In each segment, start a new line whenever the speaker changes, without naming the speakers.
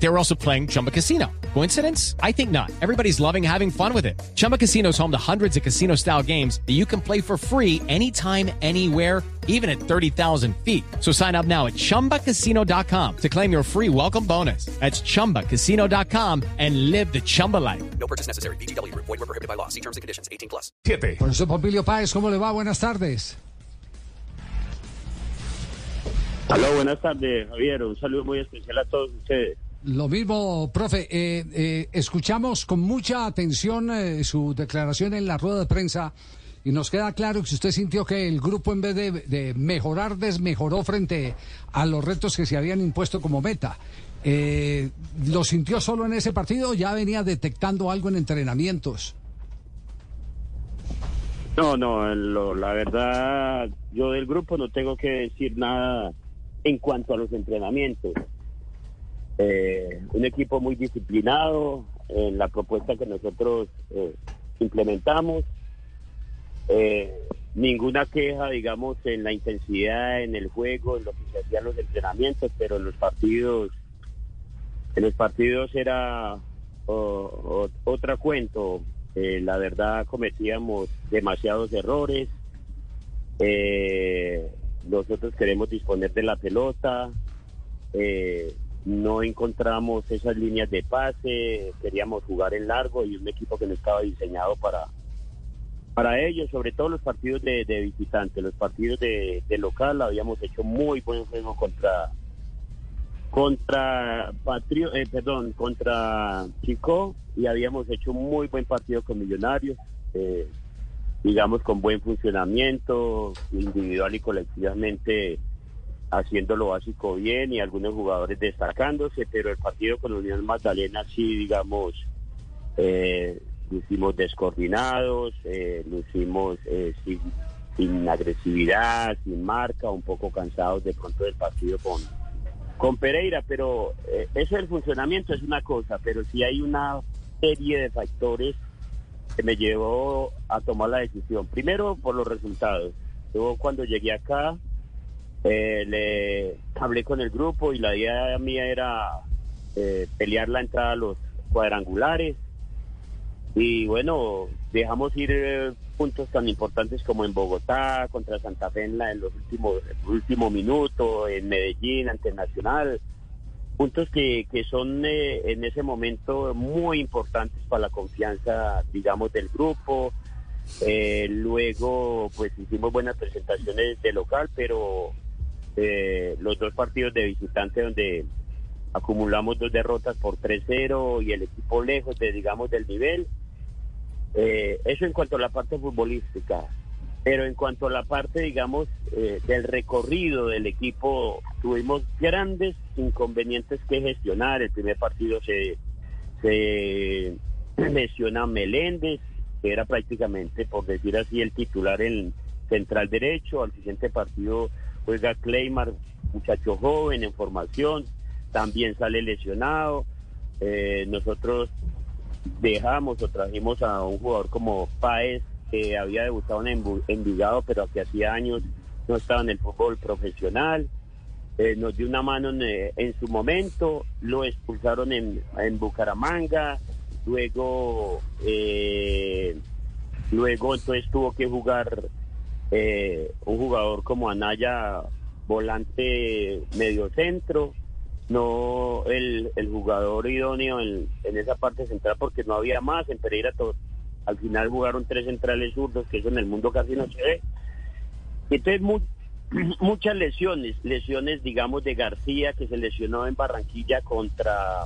They were also playing Chumba Casino. Coincidence? I think not. Everybody's loving having fun with it. Chumba Casino is home to hundreds of casino style games that you can play for free anytime, anywhere, even at 30,000 feet. So sign up now at chumbacasino.com to claim your free welcome bonus. That's chumbacasino.com and live the Chumba life.
No purchase necessary. BGW. Void were prohibited by law. See terms and conditions. 18 plus.
Siete.
Profesor Pompilio Páez, ¿cómo le va? Buenas tardes.
Hola, buenas tardes, Javier. Un saludo muy especial a todos ustedes.
Lo mismo, profe. eh, eh, escuchamos con mucha atención eh, su declaración en la rueda de prensa y nos queda claro que usted sintió que el grupo en vez de, mejorar, desmejoró frente a los retos que se habían impuesto como meta. Eh, ¿Lo sintió solo en ese partido o ya venía detectando algo en entrenamientos?
No, no, lo- la verdad, yo del grupo no tengo que decir nada en cuanto a los entrenamientos. Eh, un equipo muy disciplinado en la propuesta que nosotros eh, implementamos. Eh, ninguna queja, digamos, en la intensidad, en el juego, en lo que se hacían los entrenamientos, pero en los partidos, en los partidos era otra cuento. La verdad cometíamos demasiados errores. Nosotros queremos disponer de la pelota. No encontramos esas líneas de pase. Queríamos jugar en largo y un equipo que no estaba diseñado para para ellos, sobre todo los partidos de, de visitante, los partidos de, de local, habíamos hecho muy buen juego contra contra Patrio, eh, perdón, contra Chico y habíamos hecho un muy buen partido con Millonarios, eh, digamos con buen funcionamiento, individual y colectivamente haciendo lo básico bien y algunos jugadores destacándose, pero el partido con Unión Magdalena sí, digamos, eh, lucimos descoordinados, eh, lucimos eh, sin, sin agresividad, sin marca, un poco cansados de pronto del partido con, con Pereira, pero eh, eso del funcionamiento es una cosa, pero sí hay una serie de factores que me llevó a tomar la decisión. Primero, por los resultados. Yo cuando llegué acá, eh, le hablé con el grupo y la idea mía era eh, pelear la entrada a los cuadrangulares. Y bueno, dejamos ir eh, puntos tan importantes como en Bogotá, contra Santa Fe en, la, en los últimos último minuto, en Medellín, ante Nacional. Puntos que, que son eh, en ese momento muy importantes para la confianza, digamos, del grupo. Eh, luego, pues hicimos buenas presentaciones de local, pero eh, los dos partidos de visitante donde acumulamos dos derrotas por 3-0 y el equipo lejos de, digamos, del nivel. Eh, eso en cuanto a la parte futbolística. Pero en cuanto a la parte, digamos, eh, del recorrido del equipo, tuvimos grandes inconvenientes que gestionar. El primer partido se, se lesiona Meléndez, que era prácticamente, por decir así, el titular en central derecho. Al siguiente partido juega Kleimar, muchacho joven en formación, también sale lesionado. Eh, nosotros dejamos o trajimos a un jugador como Páez, que había debutado en Envigado, pero que hacía años no estaba en el fútbol profesional. Eh, nos dio una mano en, eh, en su momento, lo expulsaron en, en Bucaramanga, luego, eh, luego entonces tuvo que jugar eh, un jugador como Anaya, volante medio centro, no el, el jugador idóneo en, en esa parte central porque no había más, en Pereira to- al final jugaron tres centrales zurdos, que eso en el mundo casi no se ve. Entonces mu- muchas lesiones, lesiones digamos de García que se lesionó en Barranquilla contra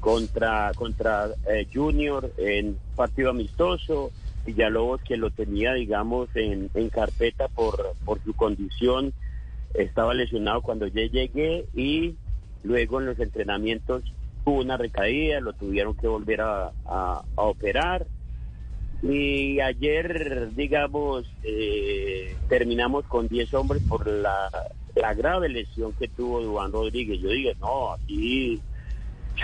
contra contra eh, Junior en partido amistoso, Villalobos que lo tenía digamos en, carpeta por, su condición, estaba lesionado cuando yo llegué y luego en los entrenamientos tuvo una recaída, lo tuvieron que volver a, operar. Y ayer, digamos, eh, terminamos con 10 hombres por la, grave lesión que tuvo Juan Rodríguez. Yo dije, no, aquí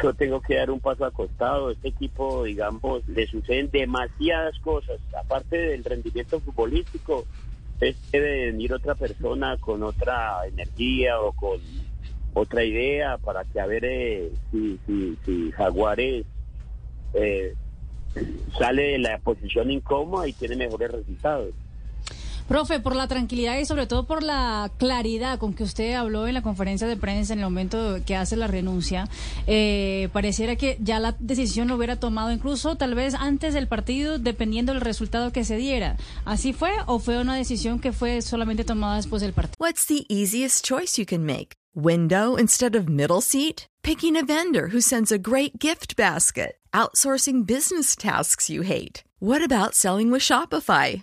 yo tengo que dar un paso acostado. Este equipo, digamos, le suceden demasiadas cosas. Aparte del rendimiento futbolístico, es debe venir otra persona con otra energía o con otra idea para que a ver eh, si, si, si Jaguares eh, sale de la posición incómoda y tiene mejores resultados.
Profe, por la tranquilidad y sobre todo por la claridad con que usted habló en la conferencia de prensa en el momento que hace la renuncia, eh, pareciera que ya la decisión lo hubiera tomado incluso tal vez antes del partido, dependiendo del resultado que se diera. ¿Así fue o fue una decisión que fue solamente tomada después del partido?
What's the easiest choice you can make? Window instead of middle seat? Picking a vendor who sends a great gift basket? Outsourcing business tasks you hate? What about selling with Shopify?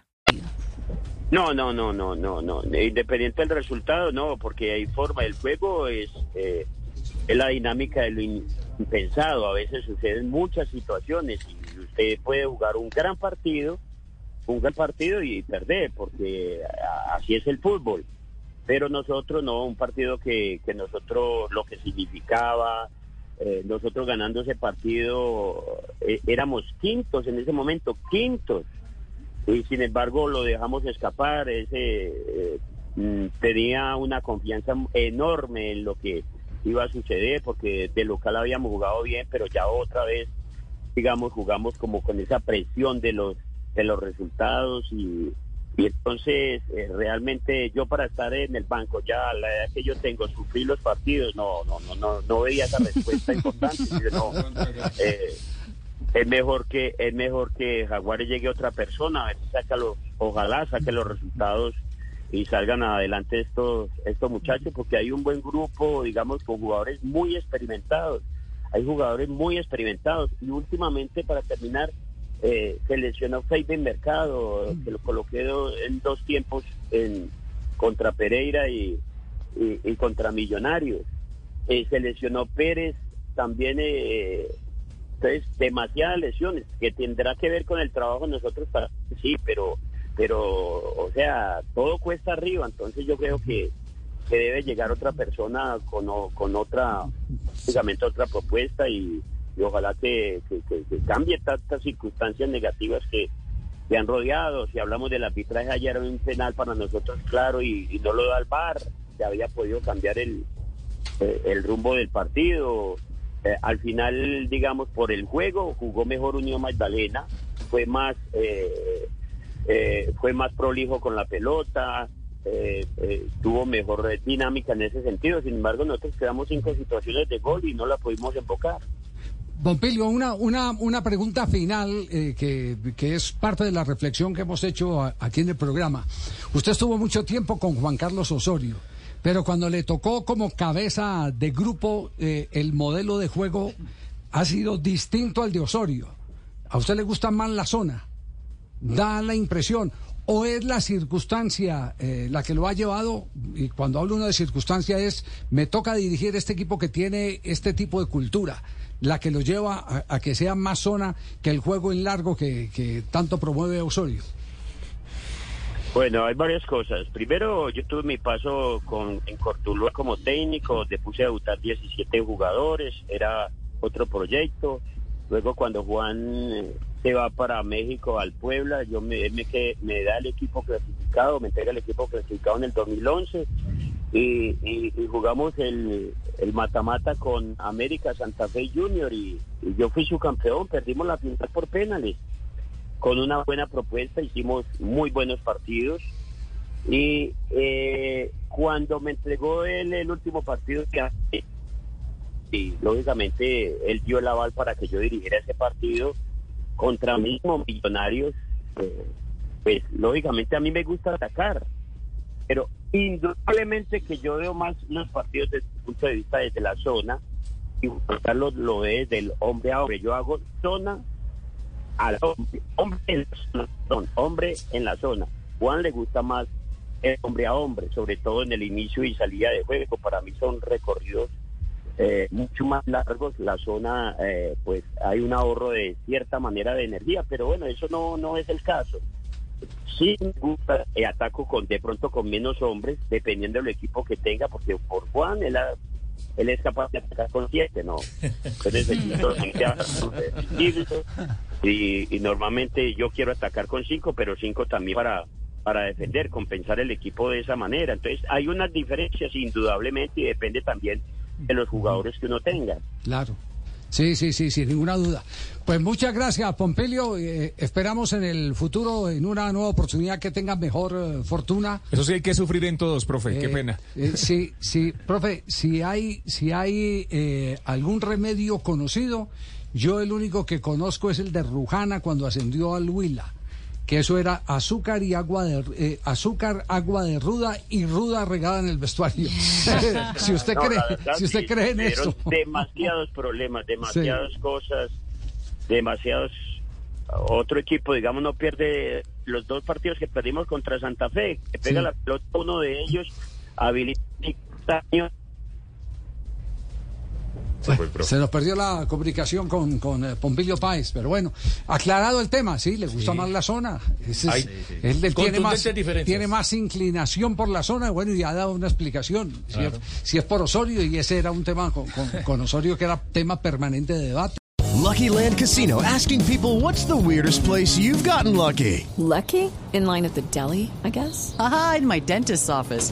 No, no, no, no, no, no. Independiente del resultado, no, porque hay forma. El juego es, eh, es la dinámica de lo impensado. A veces suceden muchas situaciones y usted puede jugar un gran partido, un gran partido y perder, porque así es el fútbol. Pero nosotros no, un partido que, que nosotros lo que significaba, eh, nosotros ganando ese partido, eh, éramos quintos en ese momento, quintos y sin embargo lo dejamos escapar. Ese eh, mm, tenía una confianza enorme en lo que iba a suceder porque de local habíamos jugado bien, pero ya otra vez, digamos, jugamos como con esa presión de los de los resultados y, y entonces eh, realmente yo para estar en el banco ya a la edad que yo tengo sufrí los partidos no no no no no veía esa respuesta importante no, eh, es mejor que es mejor que Jaguares llegue otra persona, a ver si saca los, ojalá saque los resultados y salgan adelante estos estos muchachos porque hay un buen grupo, digamos, con jugadores muy experimentados. Hay jugadores muy experimentados y últimamente para terminar eh, se lesionó Mercado, que lo coloqué en dos tiempos en contra Pereira y, y, contra Millonarios. Eh, se lesionó Pérez también eh, entonces, demasiadas lesiones, que tendrá que ver con el trabajo de nosotros para sí, pero, pero, o sea, todo cuesta arriba, entonces yo creo que, que debe llegar otra persona con, con otra, básicamente otra propuesta y, ojalá que, que, cambie tantas circunstancias negativas que, que han rodeado. Si hablamos del arbitraje ayer, un penal para nosotros, claro, y, no lo da el VAR, se había podido cambiar el, el rumbo del partido. Eh, al final, digamos, por el juego jugó mejor Unión Magdalena, fue más, eh, eh, fue más prolijo con la pelota, tuvo mejor dinámica en ese sentido. Sin embargo, nosotros quedamos cinco situaciones de gol y no la pudimos embocar.
Pompilio, una, una, una pregunta final que, que, es parte de la reflexión que hemos hecho aquí en el programa. Usted estuvo mucho tiempo con Juan Carlos Osorio. Pero cuando le tocó como cabeza de grupo, eh, el modelo de juego ha sido distinto al de Osorio. ¿A usted le gusta más la zona? Da la impresión. ¿O es la circunstancia eh, la que lo ha llevado? Y cuando hablo uno de circunstancia es, me toca dirigir este equipo que tiene este tipo de cultura, la que lo lleva a, que sea más zona que el juego en largo que, que tanto promueve Osorio.
Bueno, hay varias cosas. Primero, yo tuve mi paso con, en Cortuluá como técnico, donde puse a debutar 17 jugadores, era otro proyecto. Luego, cuando Juan eh, se va para México, al Puebla, yo me, me, me da el equipo clasificado, me entrega el equipo clasificado en el 2011 y, y, jugamos el mata-mata con América Santa Fe Junior y, y yo fui su campeón, perdimos la final por penales con una buena propuesta, hicimos muy buenos partidos. Y eh, cuando me entregó él el último partido que y lógicamente él dio el aval para que yo dirigiera ese partido contra mismo Millonarios. eh, pues lógicamente a mí me gusta atacar, pero indudablemente que yo veo más los partidos desde el punto de vista desde la zona y Carlos lo ve del hombre a hombre. Yo hago zona al hombre, hombre en la zona, perdón, hombre en la zona. Juan le gusta más el hombre a hombre, sobre todo en el inicio y salida de juego. Para mí son recorridos eh, mucho más largos. La zona, eh, pues hay un ahorro de cierta manera de energía, pero bueno, eso no, no es el caso. Sí me gusta, eh, ataco con de pronto con menos hombres, dependiendo del equipo que tenga, porque por Juan él, ha- él es capaz de atacar con siete, ¿no? Entonces, y, y normalmente yo quiero atacar con cinco, pero cinco también para para defender, compensar el equipo de esa manera. Entonces hay unas diferencias indudablemente y depende también de los jugadores que uno tenga.
Claro. Sí, sí, sí, sin ninguna duda. Pues muchas gracias, Pompelio. Eh, esperamos en el futuro, en una nueva oportunidad, que tengan mejor eh, fortuna.
Eso sí hay que sufrir en todos, profe. Qué
Eh,
pena.
sí, sí, profe, si hay, si hay eh, algún remedio conocido, yo el único que conozco es el de Rujana cuando ascendió al Huila, que eso era azúcar y agua de eh, azúcar, agua de ruda y ruda regada en el vestuario. si usted
No,
cree,
verdad,
si usted
sí,
cree en eso.
Demasiados problemas, demasiadas cosas, demasiados. Otro equipo, digamos, no pierde los dos partidos que perdimos contra Santa Fe, que pega
Sí.
la pelota uno de ellos, habilita
Se nos perdió la comunicación con, con eh, Pompilio Páez, pero bueno, aclarado el tema, sí, le gusta más la zona. Ese es-
Hay-
él le tiene más, tiene más inclinación por la zona, bueno, y ha dado una explicación. Si, es, si es por Osorio, y ese era un tema con, con- con Osorio que era tema permanente de debate.
Lucky Land Casino asking people what's the weirdest place you've gotten lucky?
Lucky? In line at the deli, I guess?
Aha, in my dentist's office.